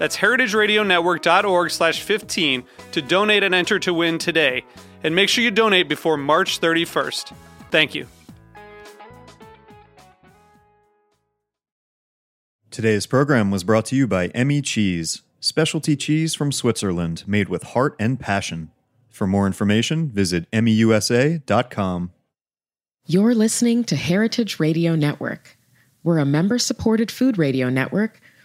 That's heritageradionetwork.org slash 15 to donate and enter to win today. And make sure you donate before March 31st. Thank you. Today's program was brought to you by Emmi Cheese, specialty cheese from Switzerland made with heart and passion. For more information, visit emmiusa.com. You're listening to Heritage Radio Network. We're a member supported food radio network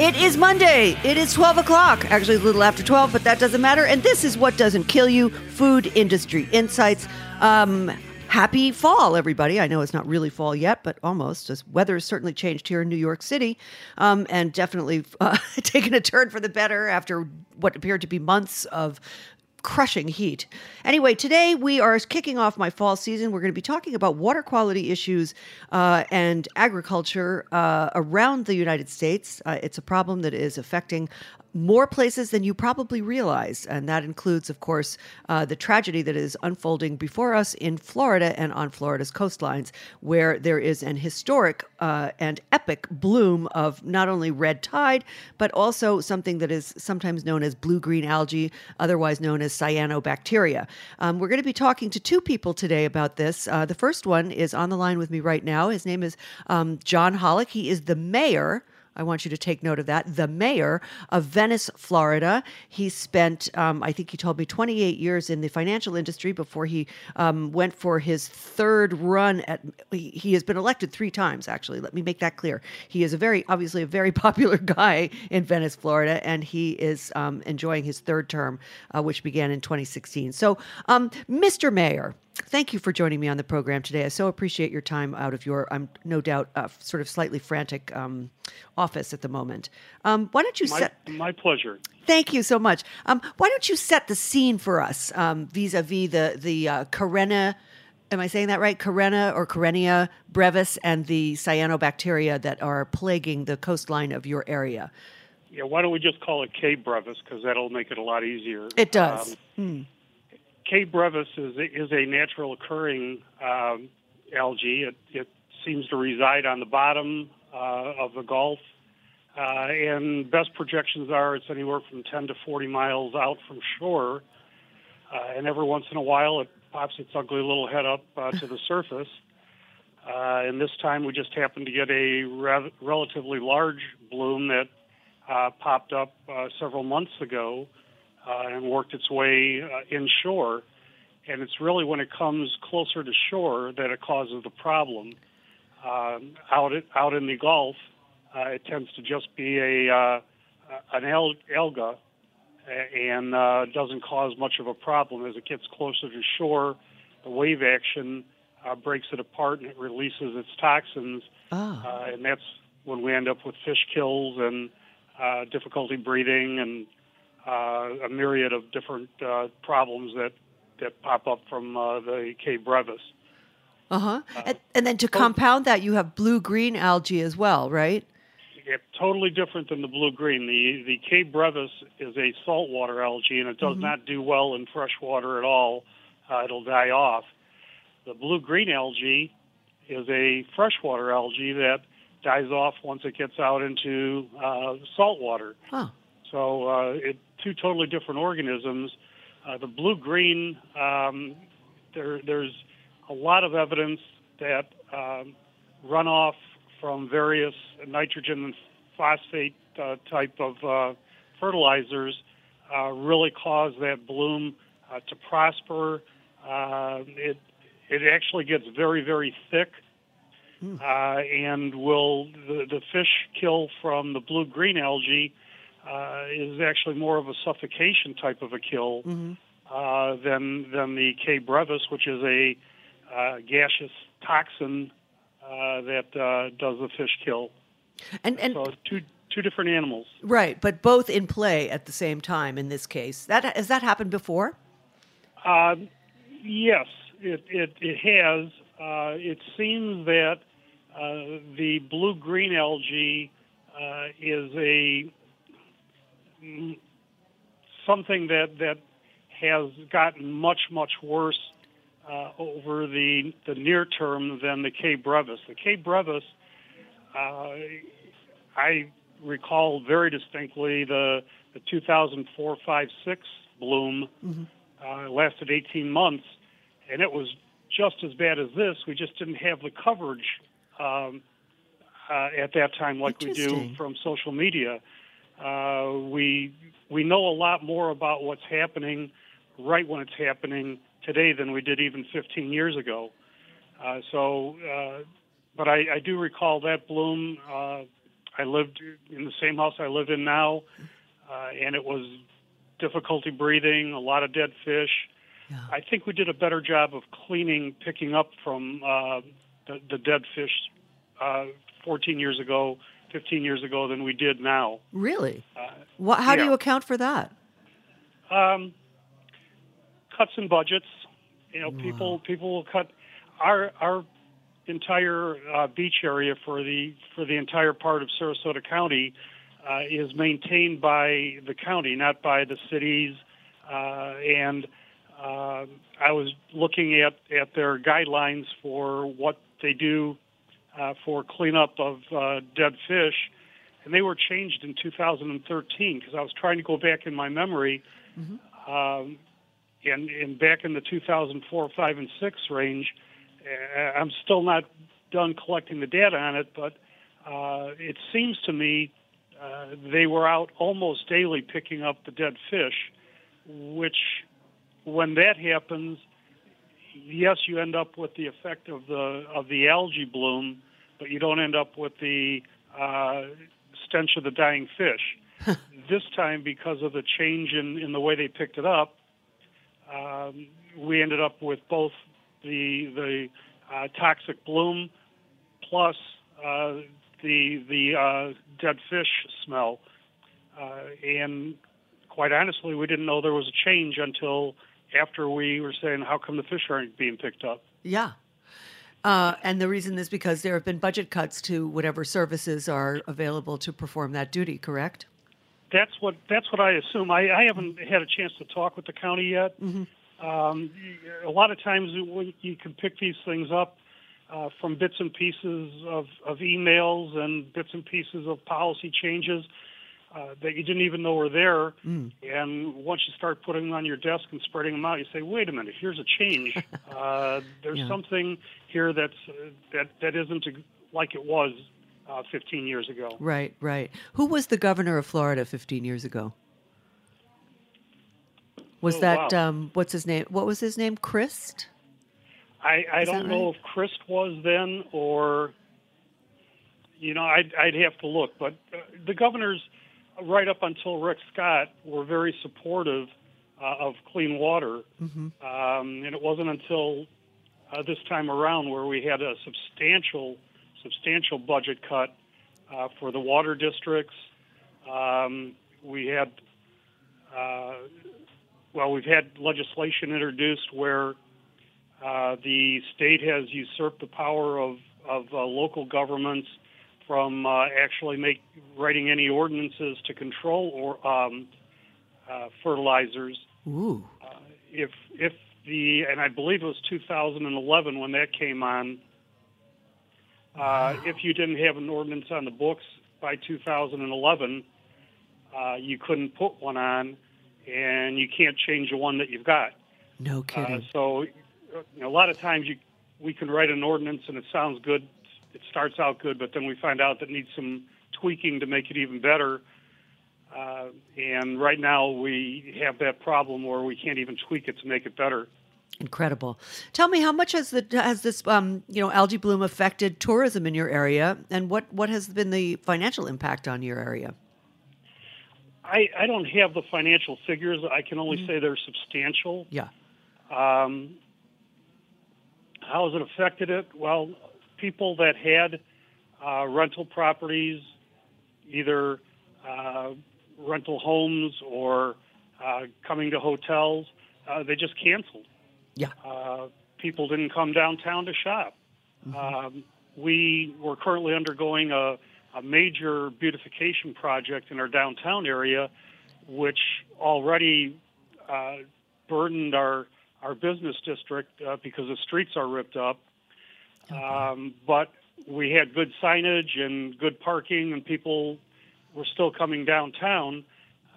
it is Monday. It is 12 o'clock. Actually, a little after 12, but that doesn't matter. And this is what doesn't kill you food industry insights. Um, happy fall, everybody. I know it's not really fall yet, but almost. As weather has certainly changed here in New York City um, and definitely uh, taken a turn for the better after what appeared to be months of crushing heat. Anyway, today we are kicking off my fall season. We're going to be talking about water quality issues uh, and agriculture uh, around the United States. Uh, it's a problem that is affecting more places than you probably realize. And that includes, of course, uh, the tragedy that is unfolding before us in Florida and on Florida's coastlines, where there is an historic uh, and epic bloom of not only red tide, but also something that is sometimes known as blue green algae, otherwise known as cyanobacteria. Um, we're going to be talking to two people today about this. Uh, the first one is on the line with me right now. His name is um, John Holic. He is the mayor I want you to take note of that. The mayor of Venice, Florida. He spent, um, I think he told me, 28 years in the financial industry before he um, went for his third run at. He has been elected three times, actually. Let me make that clear. He is a very, obviously, a very popular guy in Venice, Florida, and he is um, enjoying his third term, uh, which began in 2016. So, Mr. Um, mayor, thank you for joining me on the program today. I so appreciate your time out of your, I'm no doubt, uh, sort of slightly frantic um, office at the moment. Um, why don't you my, set? My pleasure. Thank you so much. Um, why don't you set the scene for us um, vis-a-vis the the uh, Carena? Am I saying that right? Carena or Karenia brevis and the cyanobacteria that are plaguing the coastline of your area. Yeah, why don't we just call it K. brevis because that'll make it a lot easier. It does. Um, hmm. K. brevis is is a natural occurring um, algae. It, it seems to reside on the bottom uh, of the Gulf, uh, and best projections are it's anywhere from 10 to 40 miles out from shore. Uh, and every once in a while, it pops its ugly little head up uh, to the surface. Uh, and this time, we just happened to get a re- relatively large bloom that uh, popped up several months ago uh, and worked its way uh, inshore. And it's really when it comes closer to shore that it causes the problem. Um, out it, out in the Gulf, uh, it tends to just be a uh, an al- alga and uh, doesn't cause much of a problem. As it gets closer to shore, the wave action uh, breaks it apart and it releases its toxins, oh. uh, and that's when we end up with fish kills and uh, difficulty breeding and a myriad of different uh, problems that that pop up from uh, the K. brevis. Uh-huh. And, and, then to compound that, you have blue-green algae as well, right? Yeah, totally different than the blue-green. The the K. brevis is a saltwater algae, and it does mm-hmm. not do well in fresh water at all. Uh, it'll die off. The blue green algae is a freshwater algae that dies off once it gets out into uh, salt water. Huh. So uh, it, two totally different organisms. Uh, the blue green, um, there, there's a lot of evidence that um, runoff from various nitrogen and phosphate uh, type of uh, fertilizers uh, really cause that bloom uh, to prosper. Uh, it it actually gets very very thick, uh, and will the, the fish kill from the blue green algae uh, is actually more of a suffocation type of a kill uh, than than the K. brevis, which is a uh, gaseous toxin uh, that uh, does the fish kill. And and So two two different animals. right, but both in play at the same time in this case. That has that happened before? Uh, yes, it it, it has. Uh, it seems that uh, the blue green algae uh, is a something that that has gotten much much worse uh, over the the near term than the K. brevis. The K. brevis, uh, I recall very distinctly the the 2004 5 6 bloom uh, lasted 18 months, and it was just as bad as this. We just didn't have the coverage um, uh, at that time like we do from social media. Uh, we we know a lot more about what's happening right when it's happening today than we did even 15 years ago. Uh, so, uh, but I, I do recall that bloom. Uh, I lived in the same house I live in now, uh, and it was difficulty breathing, a lot of dead fish. Yeah. I think we did a better job of cleaning, picking up from uh, the, the dead fish uh, 14 years ago, 15 years ago than we did now. Really? What, how do you account for that? Um, cuts in budgets. You know, people people will cut our our entire uh, beach area for the for the entire part of Sarasota County uh, is maintained by the county, not by the cities. Uh, and uh, I was looking at at their guidelines for what they do uh, for cleanup of uh, dead fish, and they were changed in 2013 because I was trying to go back in my memory um, and, and back in the 2004, 5, and 6 range, I'm still not done collecting the data on it, but uh, it seems to me uh, they were out almost daily picking up the dead fish, which, when that happens, yes, you end up with the effect of the of the algae bloom, but you don't end up with the uh, stench of the dying fish. this time, because of the change in, in the way they picked it up, um, we ended up with both the the uh, toxic bloom plus uh, the the uh, dead fish smell, uh, and quite honestly, we didn't know there was a change until after we were saying, "How come the fish aren't being picked up?" Yeah. Uh, and the reason is because there have been budget cuts to whatever services are available to perform that duty, correct? That's what that's what I assume. I, I haven't had a chance to talk with the county yet. Um, a lot of times you can pick these things up uh, from bits and pieces of, of emails and bits and pieces of policy changes uh, that you didn't even know were there. And once you start putting them on your desk and spreading them out, you say, "Wait a minute, here's a change. uh, there's Yeah. something here that's uh, that that isn't like it was uh, 15 years ago." Right, right. Who was the governor of Florida 15 years ago? Was Oh, that wow. um, what's his name? What was his name? Crist? I, I don't that know right? if Crist was then or, you know, I'd, I'd have to look. But uh, the governors, right up until Rick Scott, were very supportive uh, of clean water. Um, and it wasn't until uh, this time around where we had a substantial, substantial budget cut uh, for the water districts. Um, we had, uh, well, we've had legislation introduced where uh, the state has usurped the power of, of uh, local governments from uh, actually make writing any ordinances to control or um, uh, fertilizers. Ooh. If if the and I believe it was 2011 when that came on. Uh, if you didn't have an ordinance on the books by 2011, uh, you couldn't put one on, and you can't change the one that you've got. No Uh, kidding. so, you know, a lot of times you we can write an ordinance and it sounds good, it starts out good, but then we find out that it needs some tweaking to make it even better. Uh, and right now we have that problem where we can't even tweak it to make it better. Incredible. Tell me, how much has the has this um, you know algae bloom affected tourism in your area, and what what has been the financial impact on your area? I, I don't have the financial figures. I can only say they're substantial. Yeah. Um, how has it affected it? Well, people that had uh, rental properties, either uh, rental homes or uh, coming to hotels, uh, they just canceled. Yeah. Uh, people didn't come downtown to shop. Um, we were currently undergoing a, a major beautification project in our downtown area, which already uh, burdened our our business district uh, because the streets are ripped up. Um, but we had good signage and good parking, and people were still coming downtown.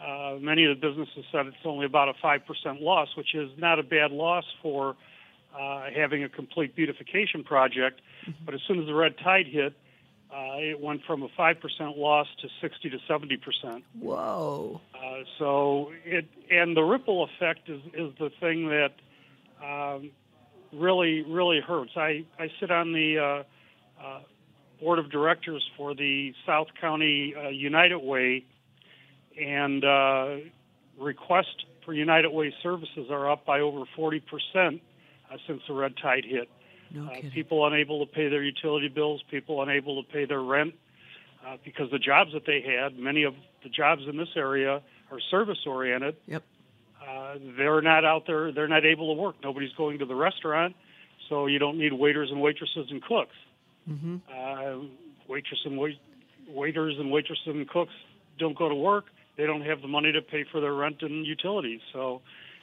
Uh, many of the businesses said it's only about a five percent loss, which is not a bad loss for uh, having a complete beautification project. But as soon as the red tide hit, uh, it went from a five percent loss to sixty to seventy percent. Whoa. Uh, so it and the ripple effect is is the thing that um, really really hurts. I I sit on the uh, uh, board of directors for the South County uh, United Way, and uh, requests for United Way services are up by over forty percent uh, since the red tide hit. No Uh, people unable to pay their utility bills, people unable to pay their rent uh, because the jobs that they had, many of the jobs in this area are service oriented. Yep. Uh, they're not out there, they're not able to work. Nobody's going to the restaurant, so you don't need waiters and waitresses and cooks. Mm-hmm. Uh, waitress and wait, waiters and waitresses and cooks don't go to work. They don't have the money to pay for their rent and utilities. So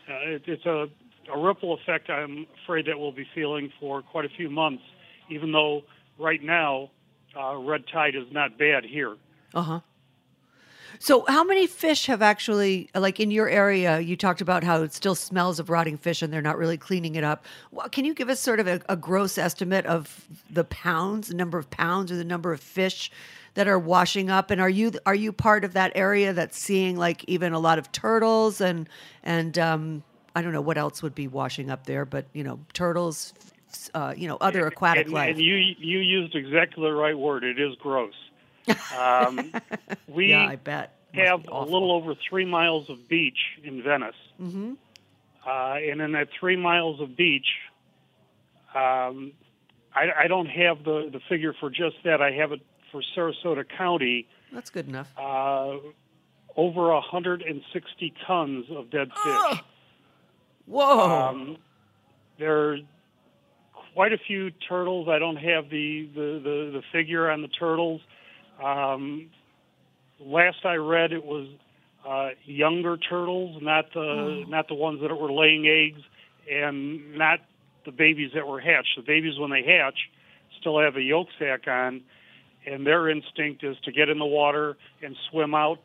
uh, it, it's a, a ripple effect I'm afraid that we'll be feeling for quite a few months, even though right now uh, red tide is not bad here. Uh huh. So, how many fish have actually, like in your area, you talked about how it still smells of rotting fish and they're not really cleaning it up. Well, can you give us sort of a, a gross estimate of the pounds, the number of pounds, or the number of fish that are washing up? And are you are you part of that area that's seeing like even a lot of turtles and and um, I don't know what else would be washing up there, but you know turtles, uh, you know other aquatic and, life. And you you used exactly the right word. It is gross. Um, we yeah, I bet. Must have a little over three miles of beach in Venice. Mm-hmm. Uh, and in that three miles of beach, um, I, I don't have the, the figure for just that. I have it for Sarasota County, That's good enough. uh, over 160 tons of dead fish. Whoa. Um, there are quite a few turtles. I don't have the, the, the, the figure on the turtles. Um, last I read, it was uh, younger turtles, not the not the ones that were laying eggs, and not the babies that were hatched. The babies, when they hatch, still have a yolk sac on, and their instinct is to get in the water and swim out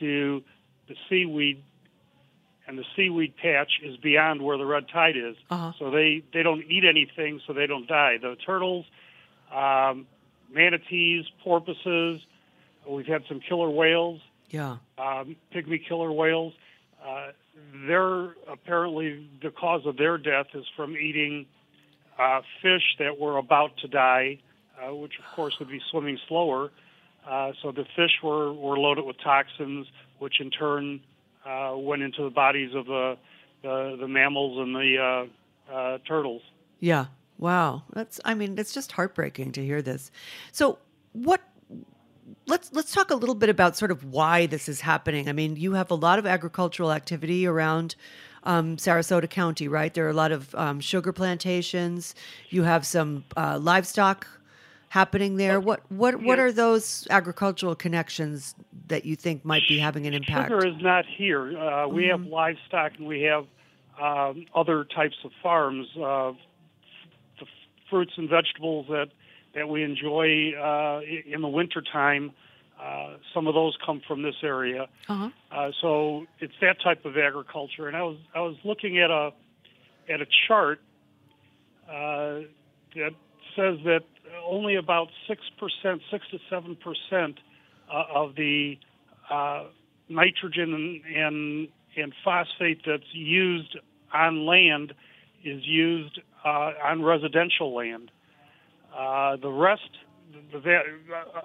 to the seaweed and the seaweed patch is beyond where the red tide is. Uh-huh. So they, they don't eat anything, so they don't die. The turtles, um, manatees, porpoises, we've had some killer whales, yeah. um, pygmy killer whales. Uh, they're apparently the cause of their death is from eating uh, fish that were about to die, uh, which of course would be swimming slower. Uh, so the fish were, were loaded with toxins, which in turn uh, went into the bodies of the the, the mammals and the uh, uh, turtles. Yeah. Wow. That's I mean, it's just heartbreaking to hear this. So, what let's let's talk a little bit about sort of why this is happening. I mean, you have a lot of agricultural activity around um, Sarasota County, right? There are a lot of um, sugar plantations. You have some uh, livestock happening there. What what what are those agricultural connections that you think might be having an impact? Sugar is not here. Uh, we have livestock and we have um, other types of farms. Uh, fruits and vegetables that that we enjoy uh, in the wintertime, uh, some of those come from this area. Uh-huh. Uh, so it's that type of agriculture. And I was I was looking at a at a chart uh, that says that only about six percent, six to seven percent uh, of the uh, nitrogen and, and and phosphate that's used on land is used uh, on residential land. Uh, the rest, the, the, uh,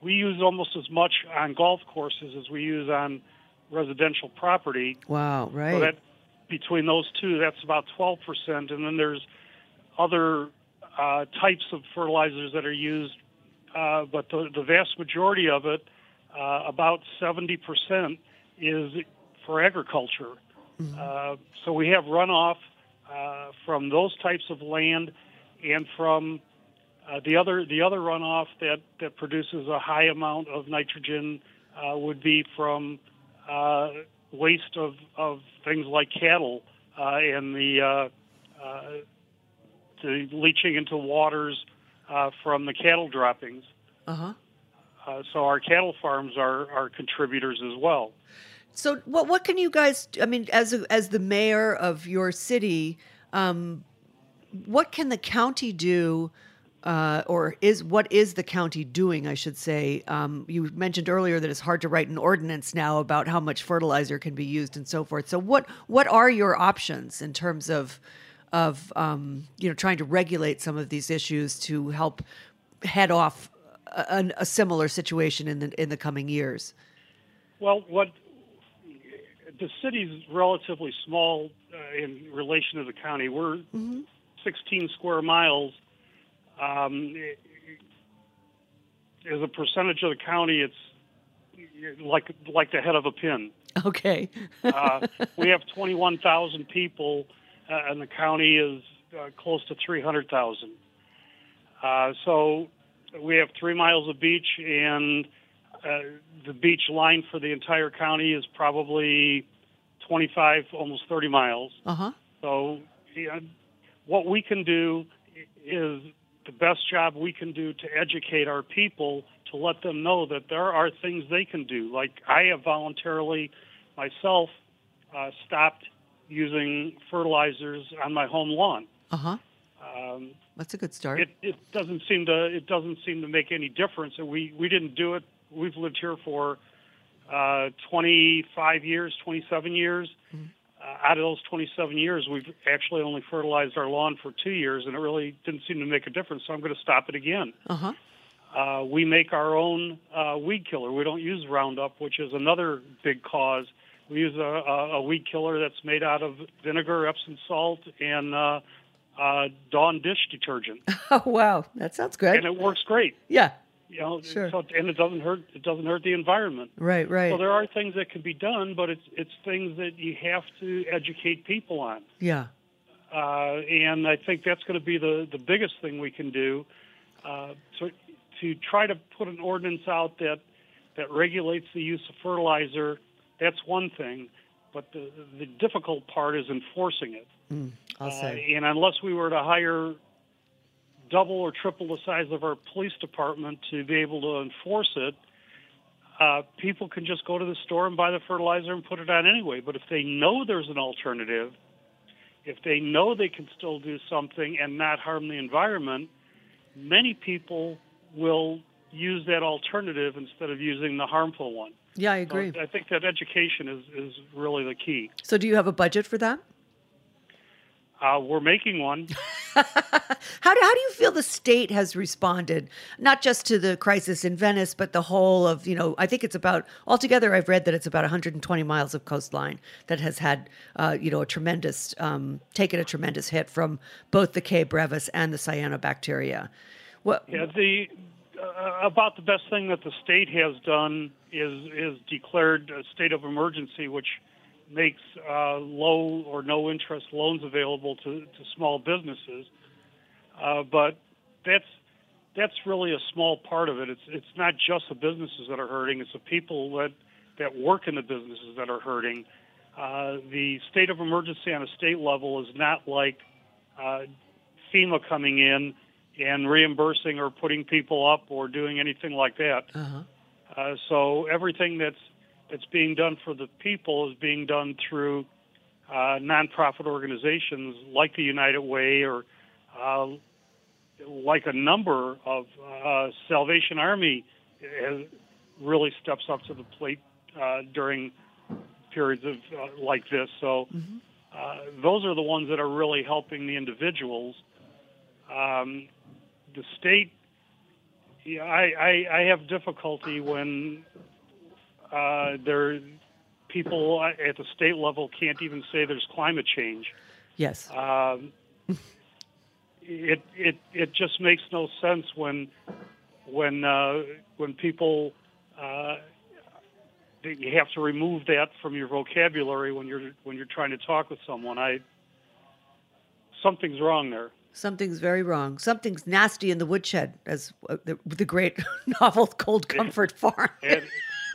we use almost as much on golf courses as we use on residential property. Wow, right. So that between those two, that's about 12%. And then there's other uh, types of fertilizers that are used, uh, but the, the vast majority of it, uh, about 70%, is for agriculture. Mm-hmm. Uh, so we have runoff uh, from those types of land and from uh, the other the other runoff that, that produces a high amount of nitrogen uh, would be from uh, waste of, of things like cattle uh, and the uh, uh, the leaching into waters uh, from the cattle droppings. Uh-huh. Uh, so our cattle farms are, are contributors as well. So what what can you guys? I mean, as a, as the mayor of your city, um, what can the county do? Uh, or is what is the county doing? I should say. Um, you mentioned earlier that it's hard to write an ordinance now about how much fertilizer can be used and so forth. So what what are your options in terms of of um, you know trying to regulate some of these issues to help head off a, a similar situation in the in the coming years? Well, what the city's relatively small uh, in relation to the county. We're Mm-hmm. 16 square miles. Um, as a percentage of the county, it's like like the head of a pin. Okay. Uh, we have 21,000 people, uh, and the county is uh, close to 300,000. Uh, so we have three miles of beach, and the beach line for the entire county is probably 25, almost 30 miles. Uh huh. So, you know, what we can do is the best job we can do to educate our people to let them know that there are things they can do. Like I have voluntarily myself uh, stopped using fertilizers on my home lawn. Uh huh. Um, That's a good start. it, it doesn't seem to it doesn't seem to make any difference. And we we didn't do it. We've lived here for uh, 25 years, 27 years. Uh, out of those 27 years, we've actually only fertilized our lawn for two years, and it really didn't seem to make a difference. So I'm going to stop it again. Uh huh. Uh, we make our own uh, weed killer. We don't use Roundup, which is another big cause. We use a, a, a weed killer that's made out of vinegar, Epsom salt, and uh, uh, Dawn dish detergent, Oh wow, that sounds good. and it works great. yeah. You know, Sure. so, and it doesn't hurt. It doesn't hurt the environment. Right. Right. So there are things that can be done, but it's it's things that you have to educate people on. yeah. uh, and I think that's going to be the, the biggest thing we can do. Uh, to, to try to put an ordinance out that that regulates the use of fertilizer, that's one thing, but the the difficult part is enforcing it. I'll Uh, say. and unless we were to hire double or triple the size of our police department to be able to enforce it, uh, people can just go to the store and buy the fertilizer and put it on anyway. But if they know there's an alternative, if they know they can still do something and not harm the environment, many people will use that alternative instead of using the harmful one. Yeah, I So agree. I think that education is, is really the key. So, do you have a budget for that? Uh, we're making one. How do, how do you feel the state has responded, not just to the crisis in Venice, but the whole of, you know, I think it's about, altogether, I've read that it's about 120 miles of coastline that has had, uh, you know, a tremendous, um, taken a tremendous hit from both the K. brevis and the cyanobacteria. What, Yeah, the uh, about the best thing that the state has done is is declared a state of emergency, which makes uh, low or no interest loans available to, to small businesses. Uh, but that's that's really a small part of it. It's it's not just the businesses that are hurting; it's the people that that work in the businesses that are hurting. uh, the state of emergency on a state level is not like uh, FEMA coming in and reimbursing or putting people up or doing anything like that. Uh-huh. Uh, so everything that's that's being done for the people is being done through uh, nonprofit organizations like the United Way or uh, like a number of uh, Salvation Army has really steps up to the plate uh, during periods of uh, like this. So uh, those are the ones that are really helping the individuals. Um, the state, yeah, I, I, I have difficulty when uh, there people at the state level can't even say there's climate change. Yes. Um, it it it just makes no sense when when uh, when people uh, you have to remove that from your vocabulary when you're when you're trying to talk with someone. I something's wrong there. Something's very wrong. Something's nasty in the woodshed, as uh, the, the great novel Cold Comfort Farm.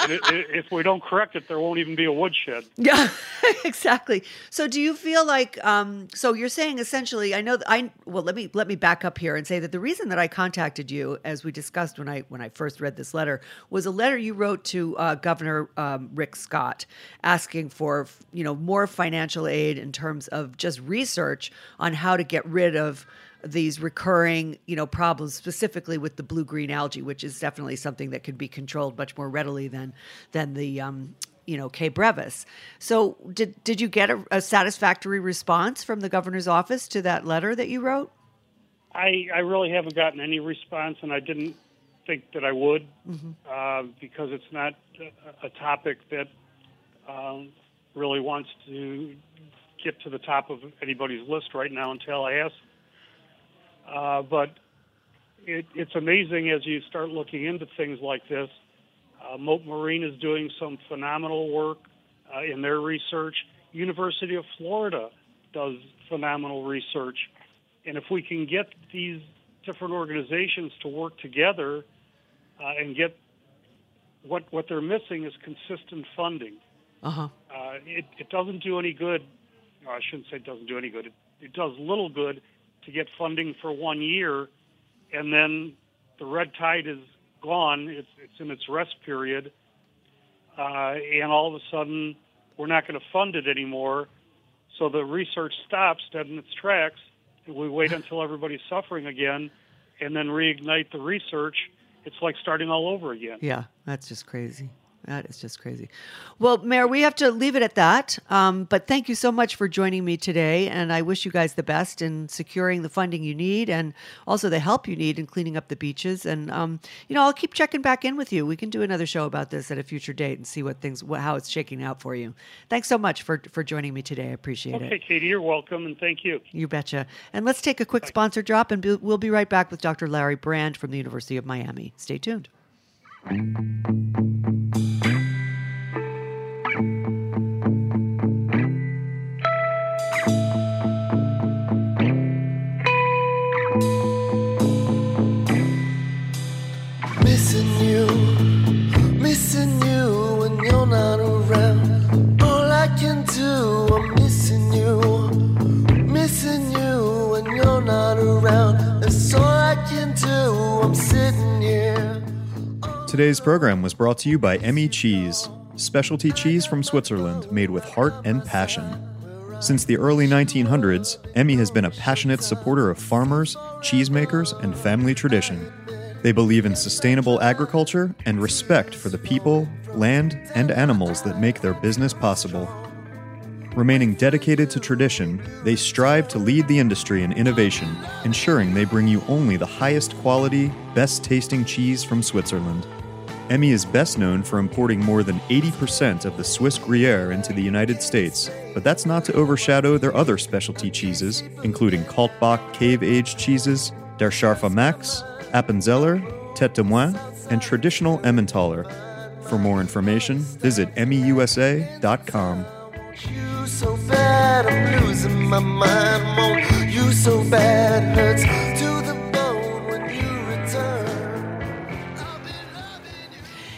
If we don't correct it, there won't even be a woodshed. Yeah, exactly. So, do you feel like? Um, so, you're saying essentially, I know. I well, let me let me back up here and say that the reason that I contacted you, as we discussed when I when I first read this letter, was a letter you wrote to uh, Governor um, Rick Scott, asking for you know more financial aid in terms of just research on how to get rid of these recurring, you know, problems specifically with the blue green algae, which is definitely something that could be controlled much more readily than than the um, you know K. brevis. So did did you get a, a, satisfactory response from the governor's office to that letter that you wrote? I I really haven't gotten any response, and I didn't think that I would mm-hmm. uh, because it's not a, a topic that um, really wants to get to the top of anybody's list right now until I ask uh, but it, it's amazing as you start looking into things like this. Uh, Mote Marine is doing some phenomenal work uh, in their research. University of Florida does phenomenal research. And if we can get these different organizations to work together uh, and get what what they're missing is consistent funding. Uh-huh. Uh, it, it doesn't do any good. I shouldn't say it doesn't do any good. It, it does little good to get funding for one year, and then the red tide is gone. It's, it's in its rest period, uh, and all of a sudden we're not going to fund it anymore. So the research stops dead in its tracks, and we wait until everybody's suffering again, and then reignite the research. It's like starting all over again. Yeah, that's just crazy. That is just crazy. Well, Mayor, we have to leave it at that. Um, but thank you so much for joining me today. And I wish you guys the best in securing the funding you need and also the help you need in cleaning up the beaches. And, um, you know, I'll keep checking back in with you. We can do another show about this at a future date and see what things, what, how it's shaking out for you. Thanks so much for, for joining me today. I appreciate okay, it. Okay, Katy, you're welcome. And thank you. You betcha. And let's take a quick Bye. sponsor drop and we'll be right back with Dr. Larry Brand from the University of Miami. Stay tuned. Today's program was brought to you by Emmi Cheese, specialty cheese from Switzerland made with heart and passion. Since the early 1900s, Emmi has been a passionate supporter of farmers, cheesemakers, and family tradition. They believe in sustainable agriculture and respect for the people, land, and animals that make their business possible. Remaining dedicated to tradition, they strive to lead the industry in innovation, ensuring they bring you only the highest quality, best tasting cheese from Switzerland. Emmi is best known for importing more than 80% of the Swiss Gruyere into the United States, but that's not to overshadow their other specialty cheeses, including Kaltbach cave aged cheeses, Der Scharfe Max, Appenzeller, Tete de Moine, and traditional Emmentaler. For more information, visit emmiusa.com. You so bad,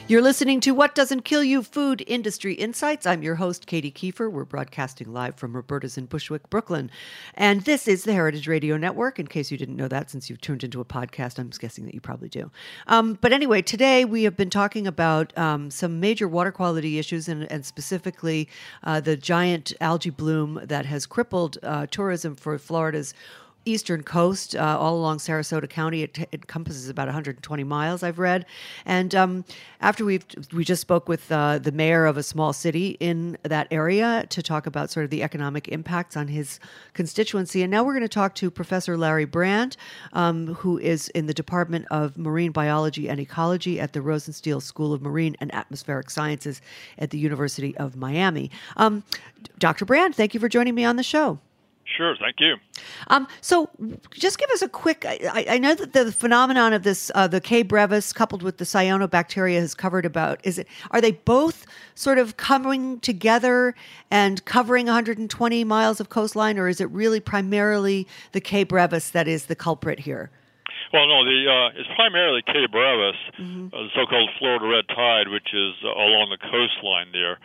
You're listening to What Doesn't Kill You Food Industry Insights. I'm your host, Katy Keiffer. We're broadcasting live from Roberta's in Bushwick, Brooklyn. And this is the Heritage Radio Network, in case you didn't know that since you've tuned into a podcast. I'm guessing that you probably do. Um, but anyway, today we have been talking about um, some major water quality issues and, and specifically uh, the giant algae bloom that has crippled uh, tourism for Florida's eastern coast, uh, all along Sarasota County. It, t- it, encompasses about 120 miles, I've read. And um, after we we just spoke with uh, the mayor of a small city in that area to talk about sort of the economic impacts on his constituency. And now we're going to talk to Professor Larry Brand, um, who is in the Department of Marine Biology and Ecology at the Rosenstiel School of Marine and Atmospheric Sciences at the University of Miami. Um, Dr. Brand, thank you for joining me on the show. Sure, thank you. Um, so, just give us a quick. I, I know that the phenomenon of this, uh, the K. brevis, coupled with the cyanobacteria, has covered about. Is it? Are they both sort of coming together and covering 120 miles of coastline, or is it really primarily the K. brevis that is the culprit here? Well, no, the uh, it's primarily K. brevis, mm-hmm. uh, the so-called Florida red tide, which is uh, along the coastline there.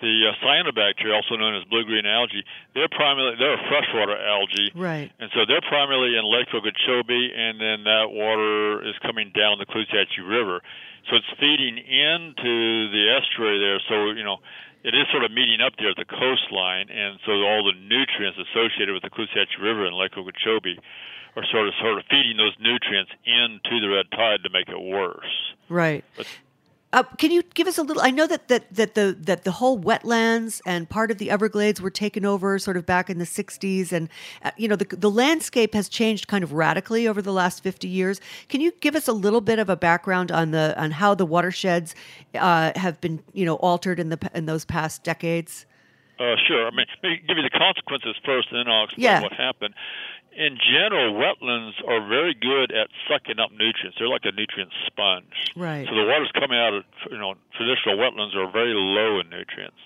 The uh, cyanobacteria, also known as blue-green algae, they're primarily they're a freshwater algae, right? And so they're primarily in Lake Okeechobee, and then that water is coming down the Caloosahatchee River, so it's feeding into the estuary there. So you know, it is sort of meeting up there at the coastline, and so all the nutrients associated with the Caloosahatchee River and Lake Okeechobee are sort of sort of feeding those nutrients into the red tide to make it worse. Right. But uh, can you give us a little? I know that, that that the that the whole wetlands and part of the Everglades were taken over sort of back in the '60s, and uh, you know the the landscape has changed kind of radically over the last 50 years. Can you give us a little bit of a background on the on how the watersheds uh, have been you know altered in the in those past decades? Uh, sure. I mean, give you the consequences first, and then I'll explain yeah. what happened in general, wetlands are very good at sucking up nutrients. They're like a nutrient sponge. Right. So the waters coming out of you know traditional wetlands are very low in nutrients.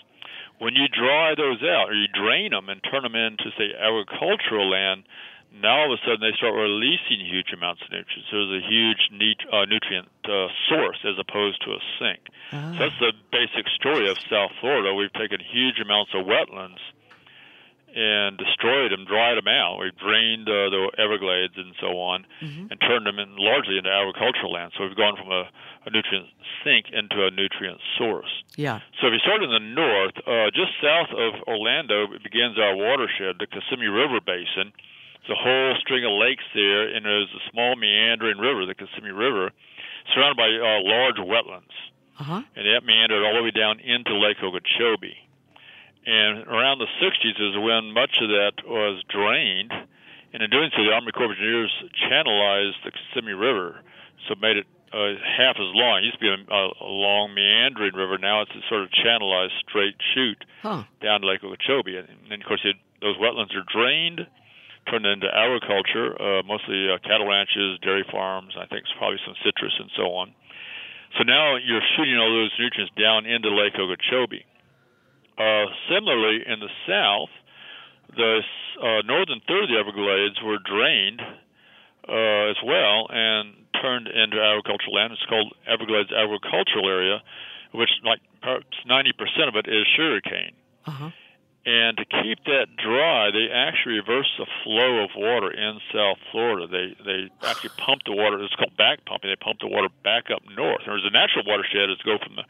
When you dry those out or you drain them and turn them into say agricultural land, now all of a sudden they start releasing huge amounts of nutrients. There's a huge nut- uh, nutrient uh, source as opposed to a sink. Ah. So that's the basic story of South Florida. We've taken huge amounts of wetlands and destroyed them, dried them out. We drained uh, the Everglades and so on, mm-hmm. and turned them in largely into agricultural land. So we've gone from a, a nutrient sink into a nutrient source. Yeah. So if you start in the north, uh, just south of Orlando begins our watershed, the Kissimmee River Basin. It's a whole string of lakes there, and there's a small meandering river, the Kissimmee River, surrounded by uh, large wetlands. Uh-huh. And that meandered all the way down into Lake Okeechobee. And around the 60s is when much of that was drained. And in doing so, the Army Corps of Engineers channelized the Kissimmee River, so made it uh, half as long. It used to be a, a long meandering river. Now it's a sort of channelized straight chute huh. down to Lake Okeechobee. And, and of course, it, those wetlands are drained, turned into agriculture, uh, mostly uh, cattle ranches, dairy farms. I think probably some citrus and so on. So now you're shooting all those nutrients down into Lake Okeechobee. Uh, similarly, in the south, the uh, northern third of the Everglades were drained uh, as well and turned into agricultural land. It's called Everglades Agricultural Area, which like perhaps 90% of it is sugarcane. Uh-huh. And to keep that dry, they actually reverse the flow of water in South Florida. They they actually pump the water. It's called back pumping. They pump the water back up north. There's a natural watershed is go from the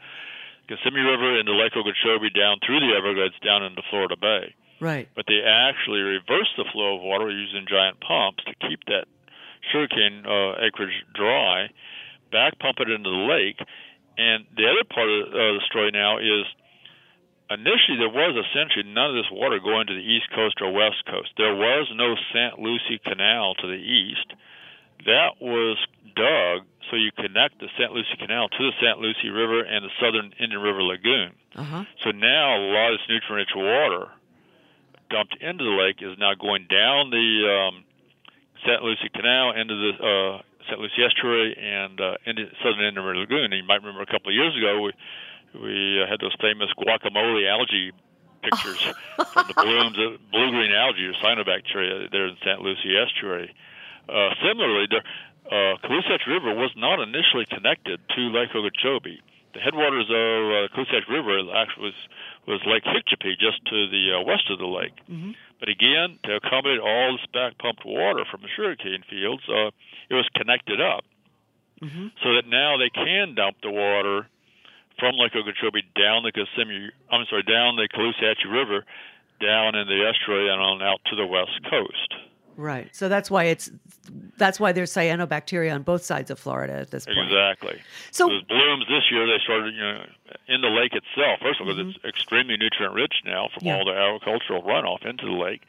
Kissimmee River into Lake Okeechobee down through the Everglades down into Florida Bay. Right. But they actually reverse the flow of water using giant pumps to keep that sugarcane uh, acreage dry, back pump it into the lake. And the other part of uh, the story now is initially there was essentially none of this water going to the east coast or west coast. There was no St. Lucie Canal to the east. That was dug so you connect the St. Lucie Canal to the St. Lucie River and the Southern Indian River Lagoon. Uh-huh. So now a lot of this nutrient-rich water dumped into the lake is now going down the um, St. Lucie Canal into the uh, St. Lucie Estuary and uh, into Southern Indian River Lagoon. And you might remember a couple of years ago we we uh, had those famous guacamole algae pictures from the blooms of blue-green algae or cyanobacteria there in St. Lucie Estuary. Uh, similarly, the uh, River was not initially connected to Lake Okeechobee. the headwaters of uh, Caloosahatchee River actually was was Lake Hicpochee, just to the uh, west of the lake. Mm-hmm. But again, to accommodate all this back pumped water from the sugarcane fields, uh, it was connected up, Mm-hmm. so that now they can dump the water from Lake Okeechobee down the Kissimmee. I'm sorry, down the Caloosahatchee River, down in the estuary and on out to the west coast. Right. So that's why it's that's why there's cyanobacteria on both sides of Florida at this point. Exactly. So Those blooms this year, they started, you know, in the lake itself. First of all, because it's extremely nutrient rich now from Mm-hmm. Yeah. all the agricultural runoff into the lake.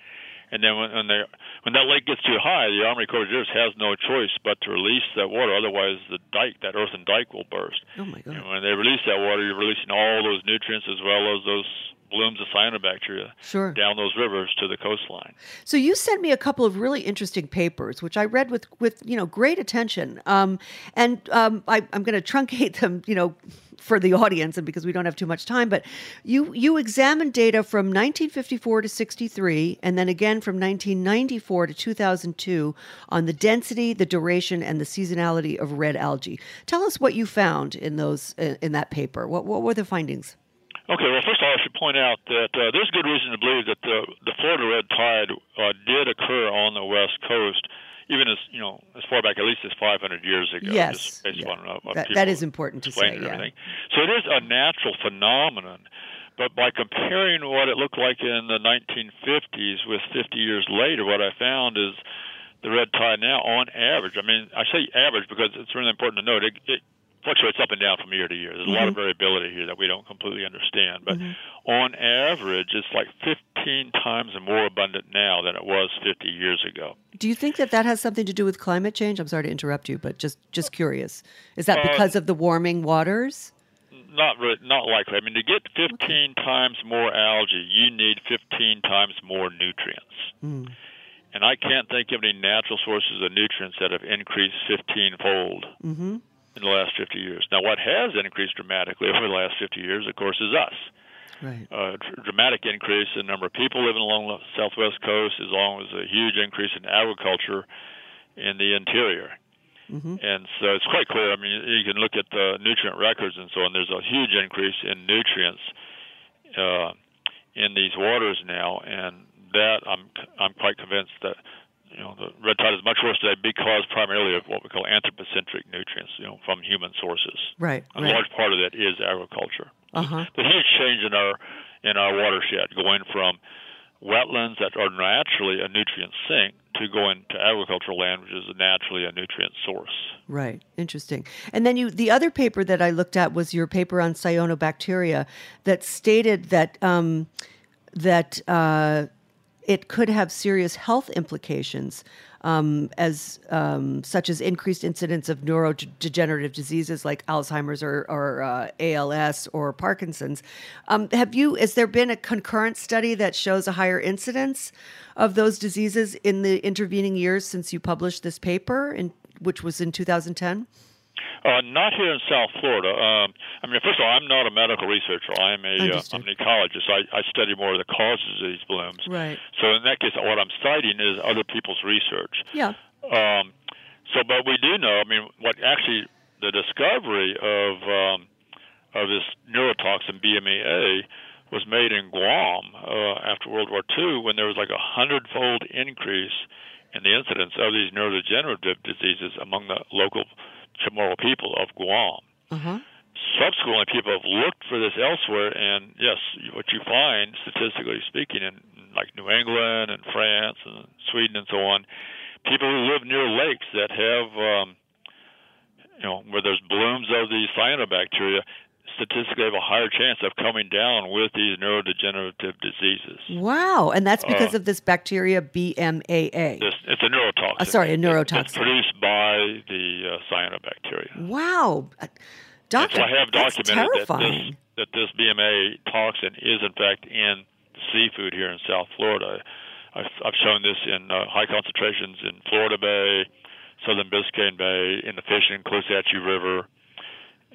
And then when, when they when that lake gets too high, the Army Corps of Engineers has no choice but to release that water. Otherwise, the dike, that earthen dike, will burst. oh my god. And when they release that water, you're releasing all those nutrients as well as those blooms of cyanobacteria Sure. down those rivers to the coastline. So you sent me a couple of really interesting papers, which I read with with you know great attention. Um, and um, I, I'm going to truncate them, you know, for the audience, and because we don't have too much time. But you you examined data from 1954 to 63, and then again from 1994 to 2002 on the density, the duration, and the seasonality of red algae. Tell us what you found in those in that paper. What what were the findings? Okay, well, first of all, I should point out that uh, there's good reason to believe that the the Florida red tide uh, did occur on the west coast, even as you know, as far back at least as 500 years ago. Yes, yeah. on uh, That- that is important to say, yeah. everything. So it is a natural phenomenon. But by comparing what it looked like in the 1950s with 50 years later, what I found is the red tide now, on average, I mean, I say average because it's really important to note it, it fluctuates up and down from year to year. There's a lot of Mm-hmm. variability here that we don't completely understand. But on average, it's like 15 times more abundant now than it was 50 years ago. Do you think that that has something to do with climate change? I'm sorry to interrupt you, but just just curious. Is that Uh, because of the warming waters? Not re- not likely. I mean, to get 15 times more algae, you need 15 times more nutrients. Hmm. And I can't think of any natural sources of nutrients that have increased 15 fold Mm-hmm. In the last 50 years. Now, what has increased dramatically over the last 50 years, of course, is us. Right. Dr- dramatic increase in the number of people living along the southwest coast, as long as a huge increase in agriculture in the interior. Mm-hmm. And so it's quite clear. I mean, you can look at the nutrient records and so on. There's a huge increase in nutrients uh, in these waters now, and that I'm I'm quite convinced that you know the red tide is much worse today because primarily of what we call anthropocentric nutrients, you know, from human sources. Right. A Right. large part of that is agriculture. Uh huh. The huge change in our in our watershed, going from wetlands that are naturally a nutrient sink to going to agricultural land, which is naturally a nutrient source. Right. Interesting. And then you, the other paper that I looked at was your paper on cyanobacteria that stated that um, that uh, it could have serious health implications, um, as um, such as increased incidence of neurodegenerative diseases like Alzheimer's or, or uh, ALS or Parkinson's. Um, have you? Has there been a concurrent study that shows a higher incidence of those diseases in the intervening years since you published this paper, in, which was in 2010? Uh, not here in South Florida. Um, I mean, first of all, I'm not a medical researcher. I'm a uh, I'm an ecologist. I, I study more of the causes of these blooms. Right. So in that case, what I'm citing is other people's research. Yeah. Um, so, but we do know. I mean, what actually the discovery of um, of this neurotoxin BMAA was made in Guam uh, after World War II, when there was like a hundredfold increase in the incidence of these neurodegenerative diseases among the local Chamorro people of Guam. Huh. Subsequently, people have looked for this elsewhere, and yes, what you find, statistically speaking, in like New England and France and Sweden and so on, people who live near lakes that have, um, you know, where there's blooms of these cyanobacteria, statistically have a higher chance of coming down with these neurodegenerative diseases. Wow. And that's because Uh, of this bacteria BMAA. This, it's a neurotoxin. Uh, sorry, a neurotoxin. It's produced by the uh, cyanobacteria. Wow. Uh, Doctor, so I have documented that terrifying. this, that this BMAA toxin is in fact in seafood here in South Florida. I've, I've shown this in uh, high concentrations in Florida Bay, southern Biscayne Bay, in the fish in Caloosahatchee River,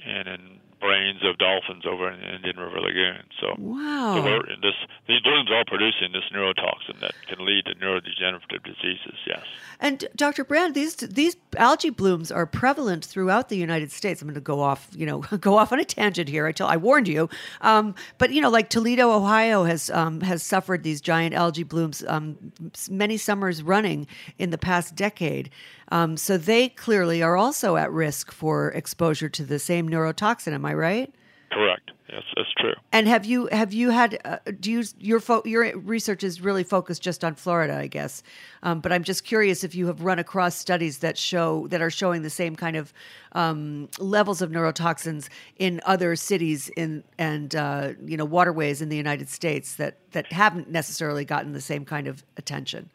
and in brains of dolphins over in the Indian River Lagoon. So, wow. so this, these blooms are producing this neurotoxin that can lead to neurodegenerative diseases. Yes. And Dr. Brand, these these algae blooms are prevalent throughout the United States. I'm going to go off, you know, go off on a tangent here. I tell, I warned you. Um, but you know, like Toledo, Ohio has um, has suffered these giant algae blooms um, many summers running in the past decade. Um, so they clearly are also at risk for exposure to the same neurotoxin. Am I right? Correct. Yes, that's true. And have you have you had uh, do you your fo- your research is really focused just on Florida, I guess. Um, but I'm just curious if you have run across studies that show that are showing the same kind of um, levels of neurotoxins in other cities in and uh, you know waterways in the United States that that haven't necessarily gotten the same kind of attention.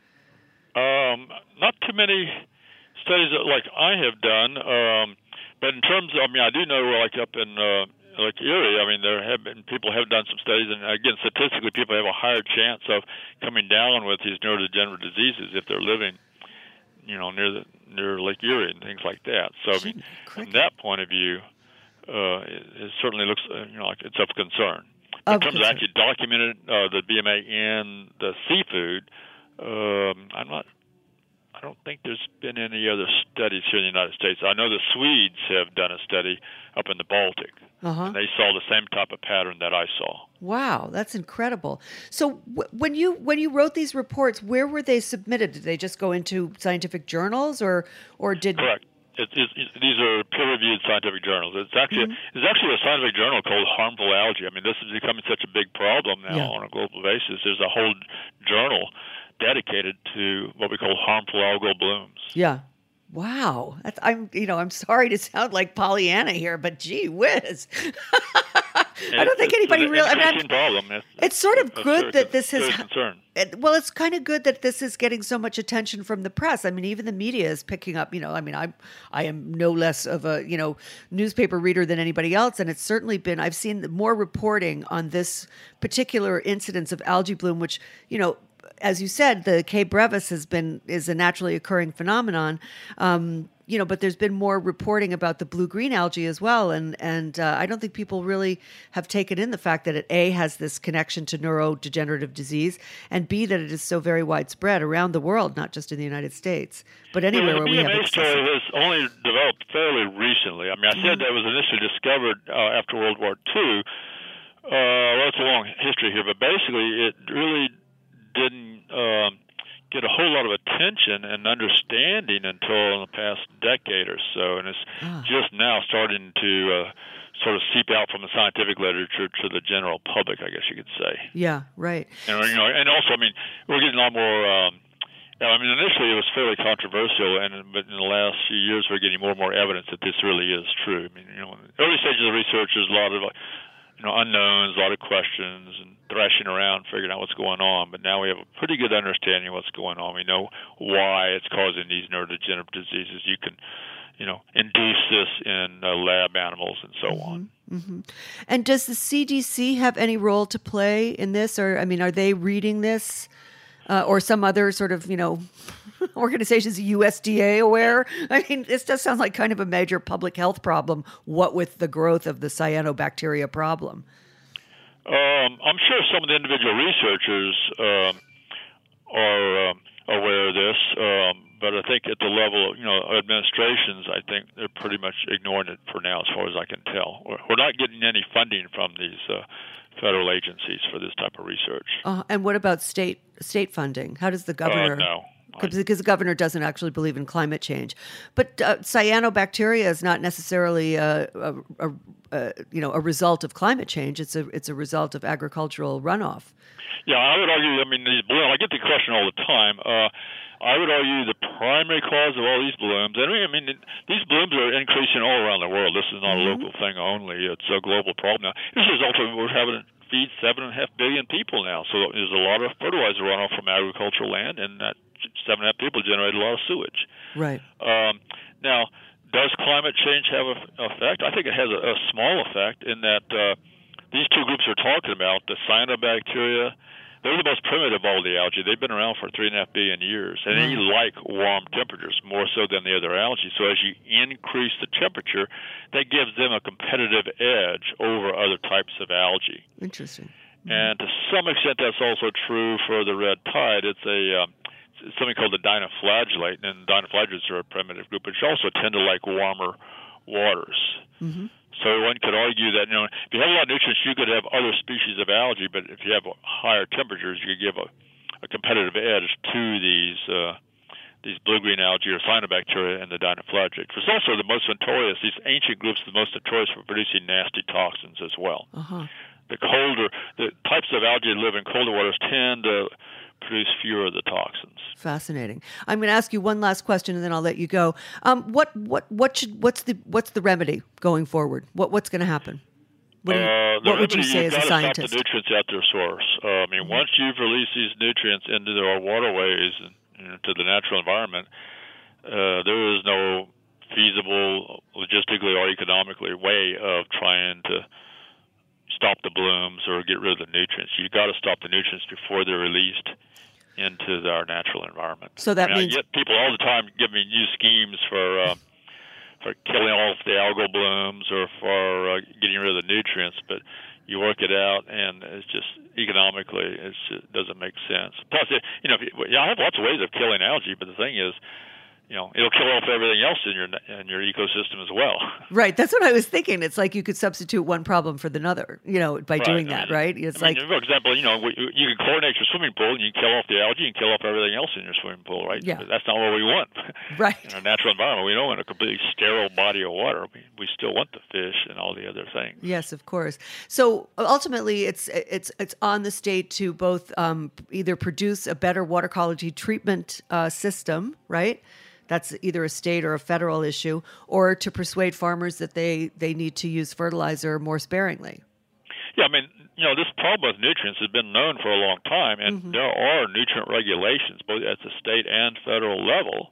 Um, not too many studies that, like I have done. Um, but in terms of, I mean, I do know like up in uh, like Erie, I mean, there have been people have done some studies, and again, statistically, people have a higher chance of coming down with these neurodegenerative diseases if they're living, you know, near the near Lake Erie and things like that. So, I mean, from that point of view, uh, it, it certainly looks, uh, you know, like it's of concern. But in terms of actually documented uh, the BMAA in the seafood, um, I'm not I don't think there's been any other studies here in the United States. I know the Swedes have done a study up in the Baltic, uh-huh. and they saw the same type of pattern that I saw. Wow, that's incredible. So w- when you when you wrote these reports, where were they submitted? Did they just go into scientific journals, or or did correct? It, it, it, these are peer-reviewed scientific journals. It's actually mm-hmm. it's actually a scientific journal called Harmful Algae. I mean, this is becoming such a big problem now yeah. on a global basis. There's a whole journal dedicated to what we call harmful algal blooms. Yeah. Wow. That's, I'm, you know, I'm sorry to sound like Pollyanna here, but gee whiz. I don't think anybody really. I mean. It's, it's sort of good that this. It, well, it's kind of good that this is getting so much attention from the press. I mean, even the media is picking up. You know, I mean, I I am no less of a you know newspaper reader than anybody else, and it's certainly been. I've seen more reporting on this particular incidence of algae bloom, which you know as you said, the K. brevis has been is a naturally occurring phenomenon. Um, you know, but there's been more reporting about the blue green algae as well, and and uh, I don't think people really have taken in the fact that it a has this connection to neurodegenerative disease, and b that it is so very widespread around the world, not just in the United States, but anywhere well, where we have. The story has only developed fairly recently. I mean, I said mm-hmm. that was initially discovered uh, after World War II. Uh, well, it's a long history here, but basically, it really didn't um, get a whole lot of attention and understanding until in the past decade or so, and it's ah. just now starting to uh, sort of seep out from the scientific literature to the general public, I guess you could say. Yeah, right. And you know, and also, I mean, we're getting a lot more. Um, I mean, initially it was fairly controversial, and but in the last few years we're getting more and more evidence that this really is true. I mean, you know, early stages of research, there's a lot of you know unknowns, a lot of questions, and thrashing around figuring out what's going on. But now we have a pretty good understanding of what's going on. We know why it's causing these neurodegenerative diseases. You can, you know, induce this in uh, lab animals and so mm-hmm. on. Mm-hmm. And does the CDC have any role to play in this, or I mean, are they reading this? Uh, or some other sort of, you know, organizations USDA aware? I mean, this does sound like kind of a major public health problem, what with the growth of the cyanobacteria problem. Um, I'm sure some of the individual researchers uh, are uh, aware of this, um, but I think at the level of you know administrations, I think they're pretty much ignoring it for now, as far as I can tell. We're, we're not getting any funding from these uh, federal agencies for this type of research. Uh, and what about state state funding? How does the governor? uh, governor? no because the governor doesn't actually believe in climate change. But uh, cyanobacteria is not necessarily a, a, a, a, you know a result of climate change. It's a it's a result of agricultural runoff. Yeah, I would argue. I mean, blooms. I get the question all the time. I would argue the primary cause of all these blooms, and I mean, these blooms are increasing all around the world. This is not mm-hmm. a local thing only; it's a global problem now. This is also we're having to feed seven and a half billion people now, so there's a lot of fertilizer runoff from agricultural land, and that seven and a half people generate a lot of sewage. Right. Um, now, does climate change have an effect? I think it has a, a small effect in that uh, these two groups are talking about, the cyanobacteria, they're the most primitive of all the algae. They've been around for three and a half billion years, and they like warm temperatures more so than the other algae. So as you increase the temperature, that gives them a competitive edge over other types of algae. Interesting. Mm-hmm. And to some extent, that's also true for the red tide. It's a um, it's something called the dinoflagellate, and dinoflagellates are a primitive group, but which also tend to like warmer waters. Mm-hmm. So one could argue that you know if you have a lot of nutrients, you could have other species of algae, but if you have higher temperatures, you could give a, a competitive edge to these uh, these blue-green algae or cyanobacteria and the dinoflagellates. It's also the most notorious. These ancient groups are the most notorious for producing nasty toxins as well. Uh-huh. The colder, the types of algae that live in colder waters tend to produce fewer of the toxins. Fascinating. I'm going to ask you one last question, and then I'll let you go. Um, what what what should what's the what's the remedy going forward? What what's going to happen? What, you, uh, what would you say as a scientist? Stop the nutrients at their source. Uh, I mean, mm-hmm. once you've released these nutrients into our waterways and you know, to the natural environment, uh, there is no feasible, logistically or economically way of trying to stop the blooms or get rid of the nutrients. You've got to stop the nutrients before they're released into our natural environment. So that I means I get people all the time giving new schemes for uh, for killing off the algal blooms or for uh, getting rid of the nutrients, but you work it out, and it's just economically it's, it doesn't make sense. Plus, it, you know, I have lots of ways of killing algae, but the thing is, you know it'll kill off everything else in your in your ecosystem as well. Right. That's what I was thinking. It's like you could substitute one problem for another, you know, by right. doing I that, mean, right? It's I like, mean, for example, you know, you can chlorinate your swimming pool and you kill off the algae and kill off everything else in your swimming pool, right? Yeah. But that's not what we want. Right. in a natural environment, we don't want a completely sterile body of water. We, we still want the fish and all the other things. Yes, of course. So ultimately, it's it's it's on the state to both um, either produce a better water quality treatment uh, system, right? That's either a state or a federal issue, or to persuade farmers that they, they need to use fertilizer more sparingly. Yeah, I mean, you know, this problem with nutrients has been known for a long time, and mm-hmm. there are nutrient regulations both at the state and federal level.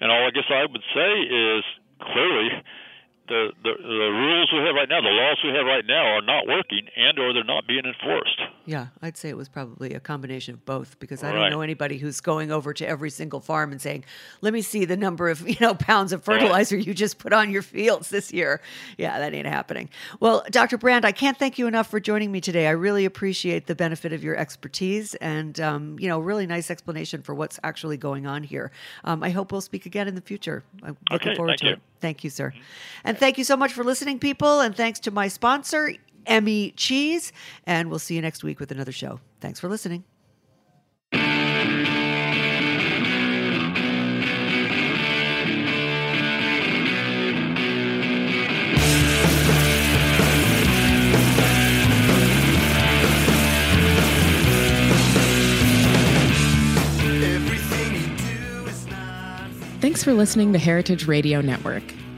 And all I guess I would say is clearly the, the, the rules we have right now, the laws we have right now, are not working, and or they're not being enforced. Yeah, I'd say it was probably a combination of both because I right. don't know anybody who's going over to every single farm and saying, "Let me see the number of you know pounds of fertilizer right. you just put on your fields this year." Yeah, that ain't happening. Well, Dr. Brand, I can't thank you enough for joining me today. I really appreciate the benefit of your expertise and um, you know really nice explanation for what's actually going on here. Um, I hope we'll speak again in the future. I'm looking okay, forward to you. it. Thank you, sir. And thank you so much for listening, people. And thanks to my sponsor, Emmi Cheese. And we'll see you next week with another show. Thanks for listening. Thanks for listening to Heritage Radio Network,